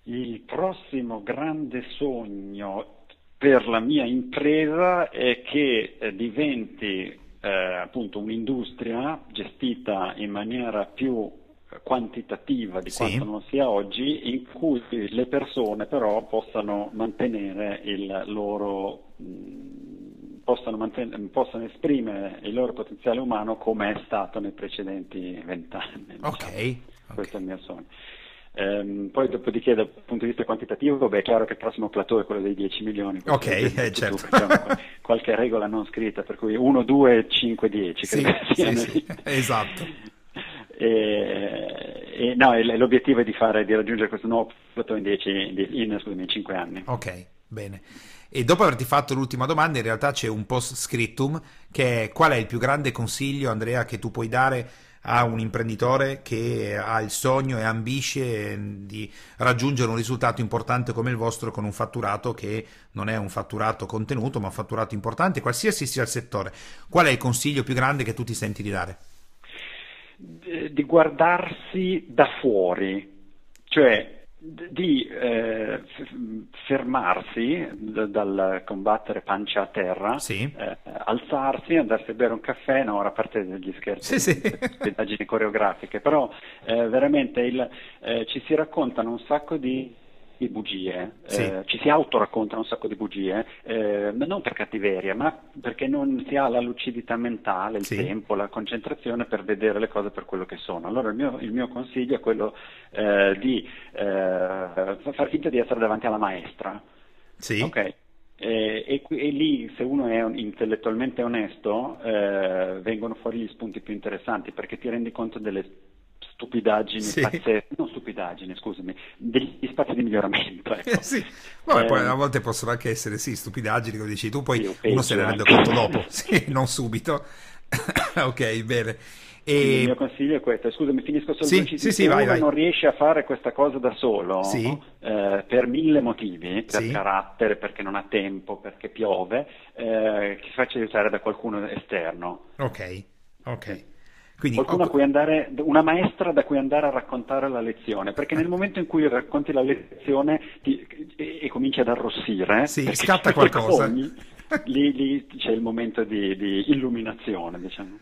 Il prossimo grande sogno per la mia impresa è che eh, diventi eh, appunto un'industria gestita in maniera più quantitativa di sì. quanto non sia oggi, in cui le persone però possano mantenere il loro possano, manten- possano esprimere il loro potenziale umano come è stato nei precedenti vent'anni. Diciamo. Okay. Questo è il mio sogno. Ehm, poi dopodiché dal punto di vista quantitativo, beh, è chiaro che il prossimo plateau è quello dei 10 milioni. Ok, eh, certo. Tu, diciamo, qualche regola non scritta, per cui 1, 2, 5, 10. Sì, sì, sì, esatto. E, e, no, l'obiettivo è di, fare, di raggiungere questo nuovo plateau in, 10, in, scusami, in 5 anni. Ok, bene. E dopo averti fatto l'ultima domanda, in realtà c'è un post scriptum che è qual è il più grande consiglio, Andrea, che tu puoi dare a un imprenditore che ha il sogno e ambisce di raggiungere un risultato importante come il vostro con un fatturato che non è un fatturato contenuto ma un fatturato importante, qualsiasi sia il settore. Qual è il consiglio più grande che tu ti senti di dare? Di guardarsi da fuori, cioè di eh, fermarsi d- dal combattere pancia a terra, sì. eh, alzarsi, andarsi a bere un caffè, no, ora a parte degli scherzi, sì, sì. immagini coreografiche, però eh, veramente il, eh, ci si raccontano un sacco di di bugie, Sì. eh, ci si autoracconta un sacco di bugie, eh, ma non per cattiveria, ma perché non si ha la lucidità mentale, il Sì. tempo, la concentrazione per vedere le cose per quello che sono. Allora il mio, il mio consiglio è quello eh, di eh, far finta di essere davanti alla maestra. Sì. Ok. Eh, e, qui- e lì se uno è on- intellettualmente onesto eh, vengono fuori gli spunti più interessanti perché ti rendi conto delle stupidaggini Sì. pazzesche, non stupidaggini scusami, degli spazi di miglioramento. Ecco. Eh, sì. Vabbè, poi Eh, a volte possono anche essere sì, stupidaggini, come dici tu, poi Sì, uno se ne rende conto dopo, sì, non subito. ok, bene. quindi il E... mio consiglio è questo, scusami, finisco solo Sì, sì, sì, Se vai, uno vai. non riesce a fare questa cosa da solo, Sì. eh, per mille motivi, per Sì. carattere, perché non ha tempo, perché piove, eh, che si faccia aiutare da qualcuno esterno. Ok, ok. Quindi, Qualcuno a cui andare, una maestra da cui andare a raccontare la lezione, perché nel momento in cui racconti la lezione ti- e, e cominci ad arrossire, Sì, scatta qualcosa. vergogni, lì, lì c'è il momento di, di illuminazione, diciamo.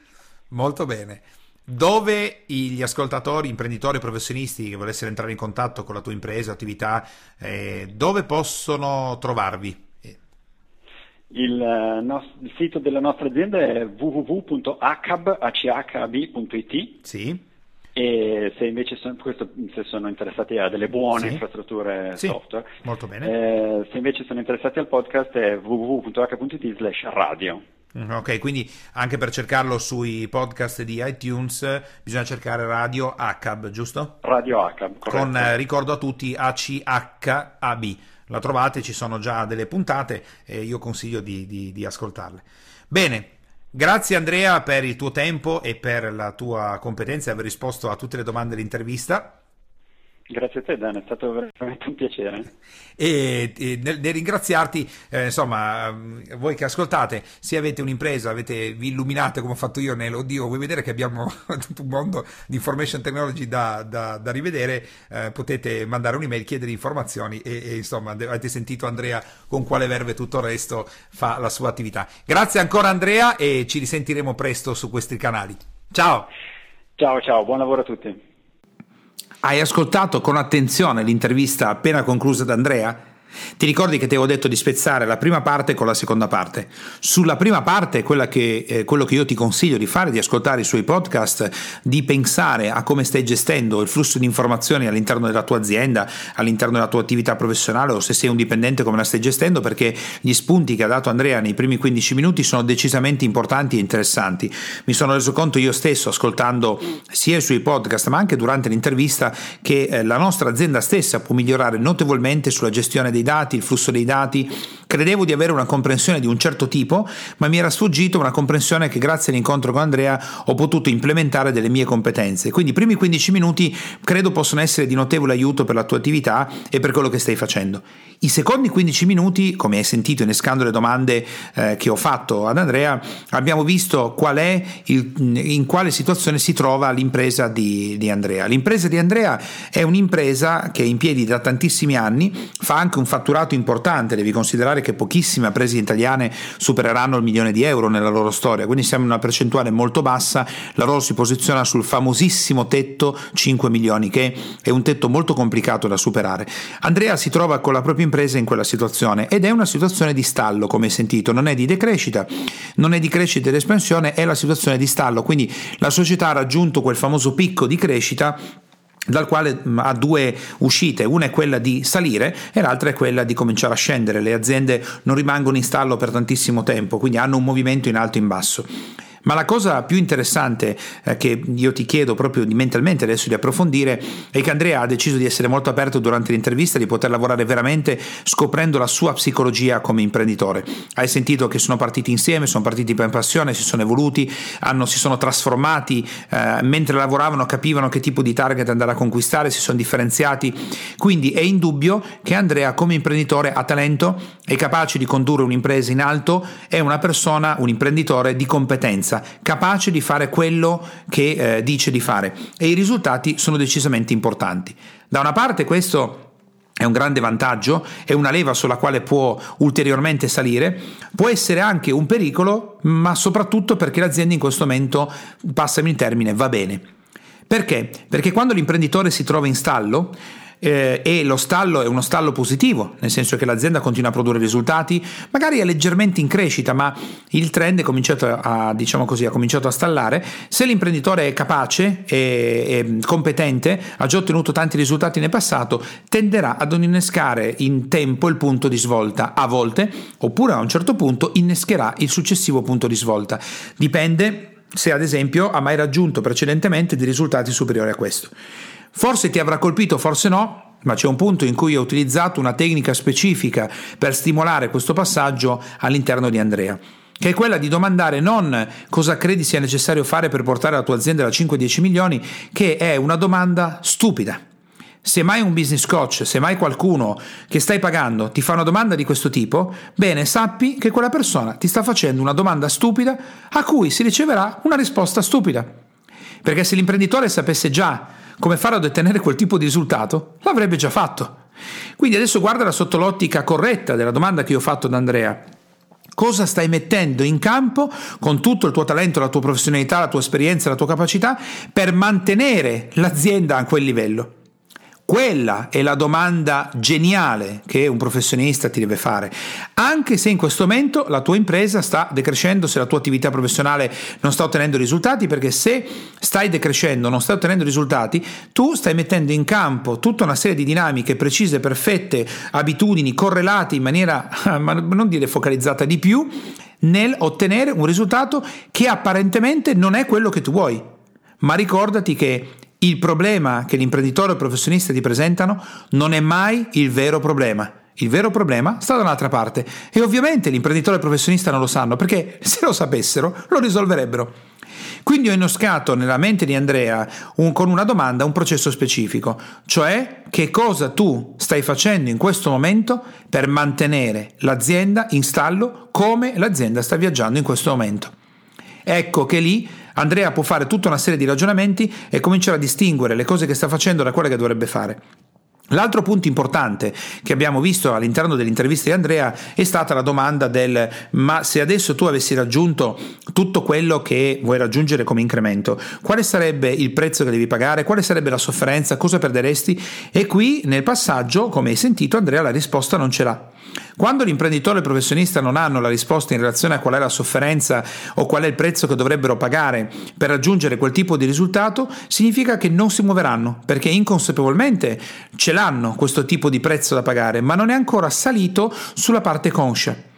Molto bene. Dove gli ascoltatori, imprenditori, professionisti che volessero entrare in contatto con la tua impresa, attività, eh, dove possono trovarvi? Il, eh, nos- il sito della nostra azienda è www.acab.it sì, e se invece sono, questo, se sono interessati a delle buone Sì. infrastrutture Sì, software, molto bene. eh, se invece sono interessati al podcast è www.h.it slash radio. Mm, Ok, quindi anche per cercarlo sui podcast di iTunes bisogna cercare Radio HACAB, giusto? Radio ACAB, corretto. Con, eh, ricordo a tutti, ACHAB. La trovate, ci sono già delle puntate e io consiglio di, di- di ascoltarle. Bene, grazie Andrea per il tuo tempo e per la tua competenza e aver risposto a tutte le domande dell'intervista. Grazie a te Dan, è stato veramente un piacere. e, e nel, nel ringraziarti, eh, insomma, ehm, voi che ascoltate, se avete un'impresa, avete, vi illuminate come ho fatto io nell'oddio, vuoi vedere che abbiamo tutto un mondo di information technology da, da- da rivedere, eh, potete mandare un'email, chiedere informazioni e, e, insomma avete sentito Andrea con quale verve tutto il resto fa la sua attività. Grazie ancora Andrea e ci risentiremo presto su questi canali. Ciao! Ciao ciao, buon lavoro a tutti. Hai ascoltato con attenzione l'intervista appena conclusa da Andrea? Ti ricordi che ti avevo detto di spezzare la prima parte con la seconda parte? Sulla prima parte, che, eh, quello che io ti consiglio di fare, di ascoltare i suoi podcast, di pensare a come stai gestendo il flusso di informazioni all'interno della tua azienda, all'interno della tua attività professionale o se sei un dipendente come la stai gestendo, perché gli spunti che ha dato Andrea nei primi 15 minuti sono decisamente importanti e interessanti. Mi sono reso conto io stesso, ascoltando sia i suoi podcast ma anche durante l'intervista, che eh, la nostra azienda stessa può migliorare notevolmente sulla gestione dei dati, il flusso dei dati. Credevo di avere una comprensione di un certo tipo, ma mi era sfuggito una comprensione che grazie all'incontro con Andrea ho potuto implementare delle mie competenze. Quindi i primi 15 minuti credo possono essere di notevole aiuto per la tua attività e per quello che stai facendo. I secondi 15 minuti, come hai sentito innescando le domande eh, che ho fatto ad Andrea, abbiamo visto qual è il, in quale situazione si trova l'impresa di, di Andrea. L'impresa di Andrea è un'impresa che è in piedi da tantissimi anni, fa anche un fatturato importante, devi considerare che pochissime imprese italiane supereranno il milione di euro nella loro storia, quindi siamo in una percentuale molto bassa, la loro si posiziona sul famosissimo tetto 5 milioni, che è un tetto molto complicato da superare. Andrea si trova con la propria impresa in quella situazione ed è una situazione di stallo, come hai sentito, non è di decrescita, non è di crescita ed espansione, è la situazione di stallo, quindi la società ha raggiunto quel famoso picco di crescita dal quale ha due uscite, una è quella di salire e l'altra è quella di cominciare a scendere. Le aziende non rimangono in stallo per tantissimo tempo, quindi hanno un movimento in alto e in basso. Ma la cosa più interessante eh, che io ti chiedo proprio di mentalmente adesso di approfondire è che Andrea ha deciso di essere molto aperto durante l'intervista, di poter lavorare veramente scoprendo la sua psicologia come imprenditore. Hai sentito che sono partiti insieme, sono partiti per passione, si sono evoluti, hanno, si sono trasformati, eh, mentre lavoravano capivano che tipo di target andare a conquistare, si sono differenziati. Quindi è indubbio che Andrea come imprenditore ha talento, è capace di condurre un'impresa in alto, è una persona, un imprenditore di competenza capace di fare quello che eh, dice di fare e i risultati sono decisamente importanti. Da una parte questo è un grande vantaggio, è una leva sulla quale può ulteriormente salire, può essere anche un pericolo, ma soprattutto perché l'azienda in questo momento, passami il termine, va bene. Perché? Perché quando l'imprenditore si trova in stallo, eh, e lo stallo è uno stallo positivo, nel senso che l'azienda continua a produrre risultati, magari è leggermente in crescita, ma il trend è cominciato a, diciamo così, ha cominciato a stallare. Se l'imprenditore è capace e, competente, ha già ottenuto tanti risultati nel passato, tenderà ad innescare in tempo il punto di svolta, a volte, oppure a un certo punto innescherà il successivo punto di svolta. Dipende se ad esempio ha mai raggiunto precedentemente dei risultati superiori a questo. Forse ti avrà colpito, forse no, ma c'è un punto in cui ho utilizzato una tecnica specifica per stimolare questo passaggio all'interno di Andrea che è quella di domandare non cosa credi sia necessario fare per portare la tua azienda da 5-10 milioni, che è una domanda stupida. Se mai un business coach, se mai qualcuno che stai pagando ti fa una domanda di questo tipo, bene, sappi che quella persona ti sta facendo una domanda stupida a cui si riceverà una risposta stupida. Perché se l'imprenditore sapesse già come fare ad ottenere quel tipo di risultato, l'avrebbe già fatto. Quindi adesso guardala sotto l'ottica corretta della domanda che io ho fatto ad Andrea. Cosa stai mettendo in campo con tutto il tuo talento, la tua professionalità, la tua esperienza, la tua capacità per mantenere l'azienda a quel livello? Quella è la domanda geniale che un professionista ti deve fare, anche se in questo momento la tua impresa sta decrescendo, se la tua attività professionale non sta ottenendo risultati, perché se stai decrescendo, non stai ottenendo risultati, tu stai mettendo in campo tutta una serie di dinamiche precise, perfette, abitudini correlate in maniera, ma non dire focalizzata di più, nel ottenere un risultato che apparentemente non è quello che tu vuoi. Ma ricordati che il problema che l'imprenditore o il professionista ti presentano non è mai il vero problema. Il vero problema sta da un'altra parte e ovviamente l'imprenditore e il professionista non lo sanno perché se lo sapessero lo risolverebbero. Quindi ho innoscato nella mente di Andrea un, con una domanda un processo specifico, cioè che cosa tu stai facendo in questo momento per mantenere l'azienda in stallo come l'azienda sta viaggiando in questo momento. Ecco che lì Andrea può fare tutta una serie di ragionamenti e cominciare a distinguere le cose che sta facendo da quelle che dovrebbe fare. L'altro punto importante che abbiamo visto all'interno dell'intervista di Andrea è stata la domanda del ma se adesso tu avessi raggiunto tutto quello che vuoi raggiungere come incremento, quale sarebbe il prezzo che devi pagare, quale sarebbe la sofferenza, cosa perderesti? E qui nel passaggio, come hai sentito, Andrea la risposta non ce l'ha. Quando l'imprenditore e il professionista non hanno la risposta in relazione a qual è la sofferenza o qual è il prezzo che dovrebbero pagare per raggiungere quel tipo di risultato, significa che non si muoveranno, perché inconsapevolmente ce l'hanno questo tipo di prezzo da pagare, ma non è ancora salito sulla parte conscia.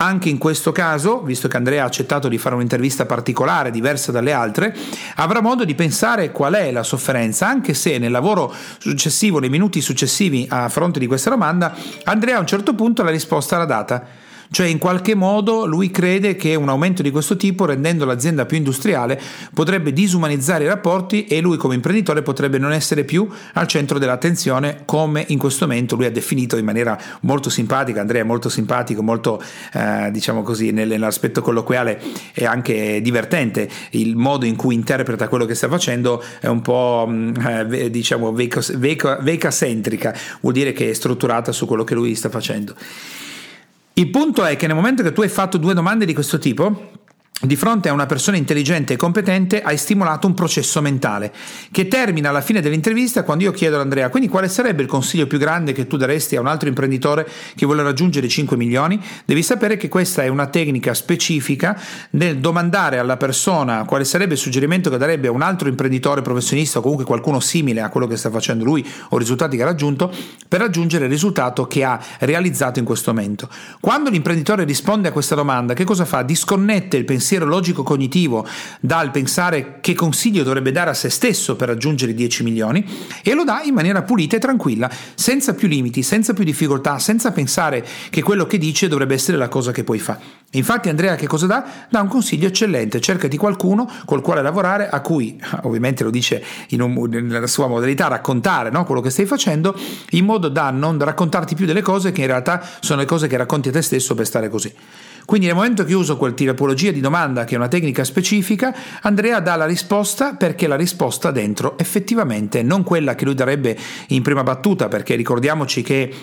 Anche in questo caso, visto che Andrea ha accettato di fare un'intervista particolare, diversa dalle altre, avrà modo di pensare qual è la sofferenza, anche se nel lavoro successivo, nei minuti successivi a fronte di questa domanda, Andrea a un certo punto la risposta l'ha data cioè in qualche modo lui crede che un aumento di questo tipo, rendendo l'azienda più industriale, potrebbe disumanizzare i rapporti e lui come imprenditore potrebbe non essere più al centro dell'attenzione come in questo momento lui ha definito in maniera molto simpatica, Andrea è molto simpatico, molto eh, diciamo così nell'aspetto colloquiale e anche divertente, il modo in cui interpreta quello che sta facendo è un po' mm, eh, diciamo veca-centrica, vuol dire che è strutturata su quello che lui sta facendo. Il punto è che nel momento che tu hai fatto due domande di questo tipo, di fronte a una persona intelligente e competente hai stimolato un processo mentale che termina alla fine dell'intervista quando io chiedo ad Andrea quindi quale sarebbe il consiglio più grande che tu daresti a un altro imprenditore che vuole raggiungere 5 milioni devi sapere che questa è una tecnica specifica nel domandare alla persona quale sarebbe il suggerimento che darebbe a un altro imprenditore professionista o comunque qualcuno simile a quello che sta facendo lui o risultati che ha raggiunto per raggiungere il risultato che ha realizzato in questo momento quando l'imprenditore risponde a questa domanda che cosa fa? disconnette il pensiero pensiero logico-cognitivo dal pensare che consiglio dovrebbe dare a se stesso per raggiungere i 10 milioni e lo dà in maniera pulita e tranquilla, senza più limiti, senza più difficoltà, senza pensare che quello che dice dovrebbe essere la cosa che poi fa. Infatti Andrea che cosa dà? Dà un consiglio eccellente, cercati qualcuno col quale lavorare, a cui ovviamente lo dice un, nella sua modalità raccontare no? quello che stai facendo, in modo da non raccontarti più delle cose che in realtà sono le cose che racconti a te stesso per stare così. Quindi nel momento che uso quel tipologia di domanda, che è una tecnica specifica, Andrea dà la risposta perché la risposta dentro effettivamente non quella che lui darebbe in prima battuta, perché ricordiamoci che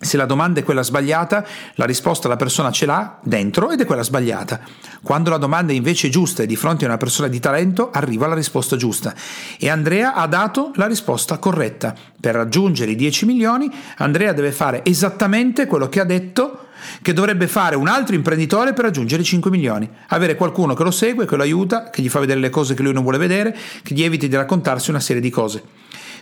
Se la domanda è quella sbagliata, la risposta la persona ce l'ha dentro ed è quella sbagliata. Quando la domanda è invece giusta e di fronte a una persona di talento, arriva la risposta giusta. E Andrea ha dato la risposta corretta. Per raggiungere i 10 milioni, Andrea deve fare esattamente quello che ha detto che dovrebbe fare un altro imprenditore per raggiungere i 5 milioni. Avere qualcuno che lo segue, che lo aiuta, che gli fa vedere le cose che lui non vuole vedere, che gli eviti di raccontarsi una serie di cose.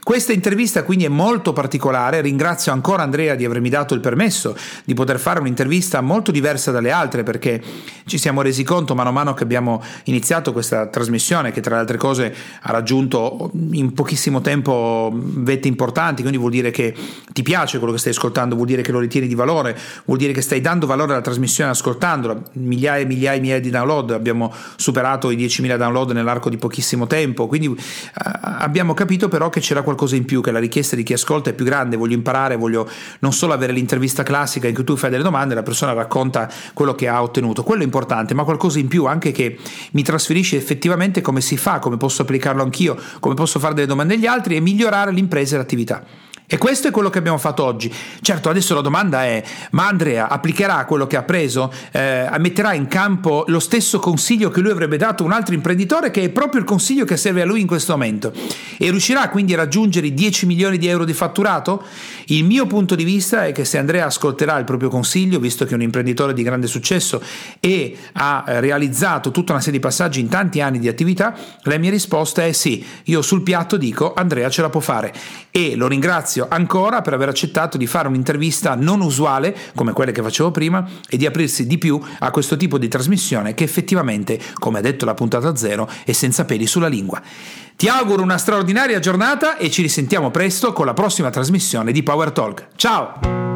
Questa intervista quindi è molto particolare, ringrazio ancora Andrea di avermi dato il permesso di poter fare un'intervista molto diversa dalle altre perché ci siamo resi conto mano a mano che abbiamo iniziato questa trasmissione che tra le altre cose ha raggiunto in pochissimo tempo vette importanti, quindi vuol dire che ti piace quello che stai ascoltando, vuol dire che lo ritieni di valore, vuol dire che stai dando valore alla trasmissione ascoltandola, migliaia e migliaia e migliaia di download, abbiamo superato i 10.000 download nell'arco di pochissimo tempo, quindi uh, abbiamo capito però che c'era qualcosa qualcosa in più, che la richiesta di chi ascolta è più grande, voglio imparare, voglio non solo avere l'intervista classica in cui tu fai delle domande e la persona racconta quello che ha ottenuto, quello è importante, ma qualcosa in più anche che mi trasferisce effettivamente come si fa, come posso applicarlo anch'io, come posso fare delle domande agli altri e migliorare l'impresa e l'attività. E questo è quello che abbiamo fatto oggi. Certo, adesso la domanda è: ma Andrea applicherà quello che ha preso? Eh, metterà in campo lo stesso consiglio che lui avrebbe dato a un altro imprenditore, che è proprio il consiglio che serve a lui in questo momento? E riuscirà quindi a raggiungere i 10 milioni di euro di fatturato? Il mio punto di vista è che se Andrea ascolterà il proprio consiglio, visto che è un imprenditore di grande successo e ha realizzato tutta una serie di passaggi in tanti anni di attività, la mia risposta è sì. Io sul piatto dico: Andrea ce la può fare. E lo ringrazio ringrazio ancora per aver accettato di fare un'intervista non usuale come quelle che facevo prima e di aprirsi di più a questo tipo di trasmissione che effettivamente, come ha detto la puntata zero, è senza peli sulla lingua. Ti auguro una straordinaria giornata e ci risentiamo presto con la prossima trasmissione di Power Talk. Ciao!